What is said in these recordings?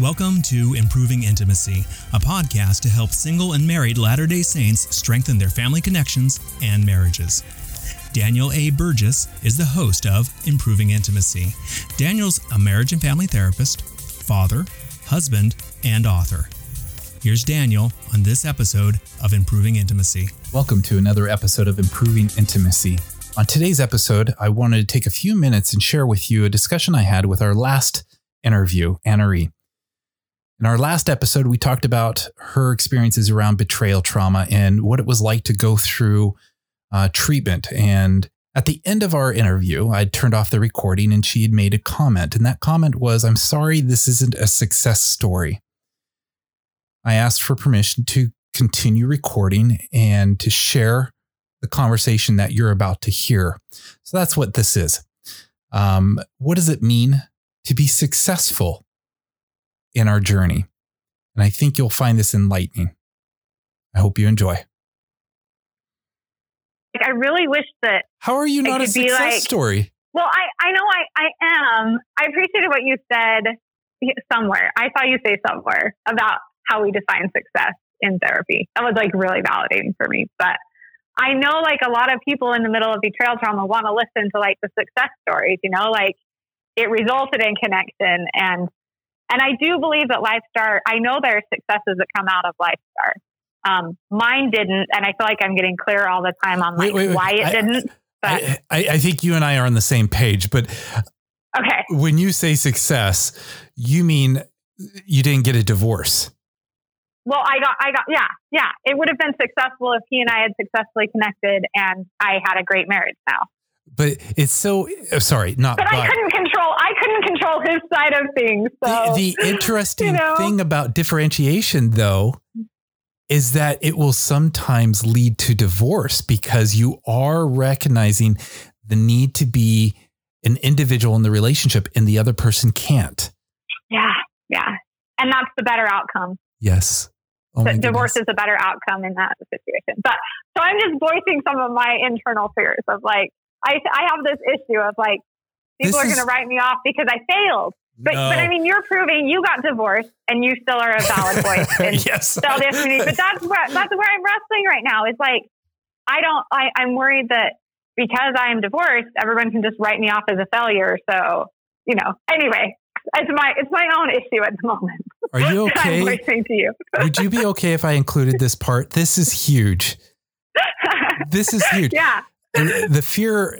Welcome to Improving Intimacy, a podcast to help single and married Latter day Saints strengthen their family connections and marriages. Daniel A. Burgess is the host of Improving Intimacy. Daniel's a marriage and family therapist, father, husband, and author. Here's Daniel on this episode of Improving Intimacy. Welcome to another episode of Improving Intimacy. On today's episode, I wanted to take a few minutes and share with you a discussion I had with our last interview, Anna-Ree. In our last episode, we talked about her experiences around betrayal trauma and what it was like to go through uh, treatment. And at the end of our interview, I turned off the recording and she had made a comment. And that comment was, I'm sorry, this isn't a success story. I asked for permission to continue recording and to share the conversation that you're about to hear. So that's what this is. Um, what does it mean to be successful in our journey. And I think you'll find this enlightening. I hope you enjoy. I really wish that. How are you not a success like, story? Well, I, I know I, I am. I appreciated what you said somewhere. I saw you say somewhere about how we define success in therapy. That was like really validating for me. But I know like a lot of people in the middle of betrayal trauma want to listen to like the success stories, you know, like it resulted in connection and and I do believe that LifeStar, I know there are successes that come out of LifeStar. Um, mine didn't, and I feel like I'm getting clear all the time on like wait, wait, wait. why it I, didn't. But I, I, I, think you and I are on the same page. But okay, when you say success, you mean you didn't get a divorce. Well, I got, I got, yeah, yeah. It would have been successful if he and I had successfully connected, and I had a great marriage now but it's so uh, sorry, not. But, but I couldn't control. I couldn't control his side of things. So, the, the interesting you know? thing about differentiation, though, is that it will sometimes lead to divorce because you are recognizing the need to be an individual in the relationship, and the other person can't. Yeah, yeah, and that's the better outcome. Yes. Oh divorce is a better outcome in that situation. But so I'm just voicing some of my internal fears of like, I, I have this issue of like, people this are going to write me off because I failed. But, no. but I mean, you're proving you got divorced and you still are a valid voice. And yes. Still but that's where, that's where I'm wrestling right now. It's like, I don't, I, I'm worried that because I'm divorced, everyone can just write me off as a failure. So, you know, anyway, it's my, it's my own issue at the moment. Are you okay? I'm voicing to you. Would you be okay if I included this part? This is huge. This is huge. Yeah the fear,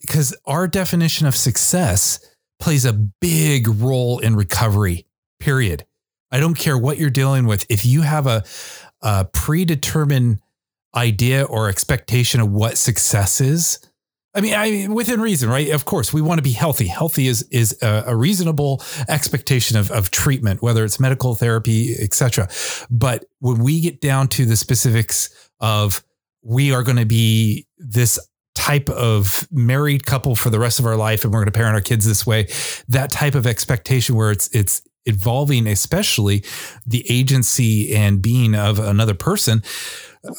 because our definition of success plays a big role in recovery, period. I don't care what you're dealing with. If you have a, a predetermined idea or expectation of what success is, I mean, I within reason, right? Of course, we want to be healthy. Healthy is is a, a reasonable expectation of, of treatment, whether it's medical therapy, etc. But when we get down to the specifics of we are going to be this type of married couple for the rest of our life and we're going to parent our kids this way that type of expectation where it's it's involving especially the agency and being of another person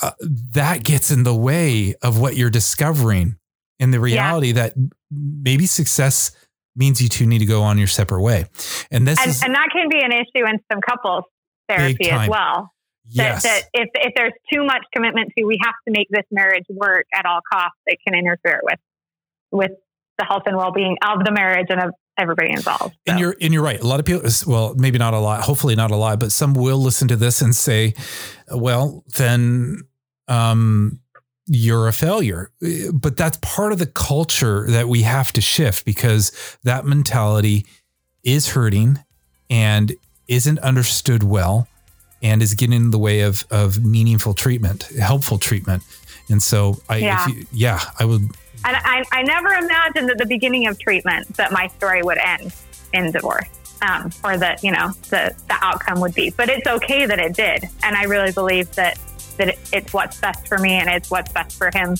uh, that gets in the way of what you're discovering and the reality yeah. that maybe success means you two need to go on your separate way. And this and, is, and that can be an issue in some couples therapy as well Yes. That, that if, if there's too much commitment to, we have to make this marriage work at all costs, it can interfere with, with the health and well-being of the marriage and of everybody involved. So. And you're, and you're right. A lot of people, well, maybe not a lot, hopefully not a lot, but some will listen to this and say, well, then, um, you're a failure. But that's part of the culture that we have to shift because that mentality is hurting and isn't understood well and is getting in the way of of meaningful treatment, helpful treatment. And so I, yeah, you, yeah I would. And I, I never imagined at the beginning of treatment that my story would end in divorce. Um, or that you know the the outcome would be, but it's okay that it did, and I really believe that that it, it's what's best for me and it's what's best for him,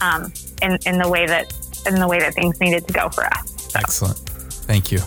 um, in in the way that in the way that things needed to go for us. So. Excellent, thank you.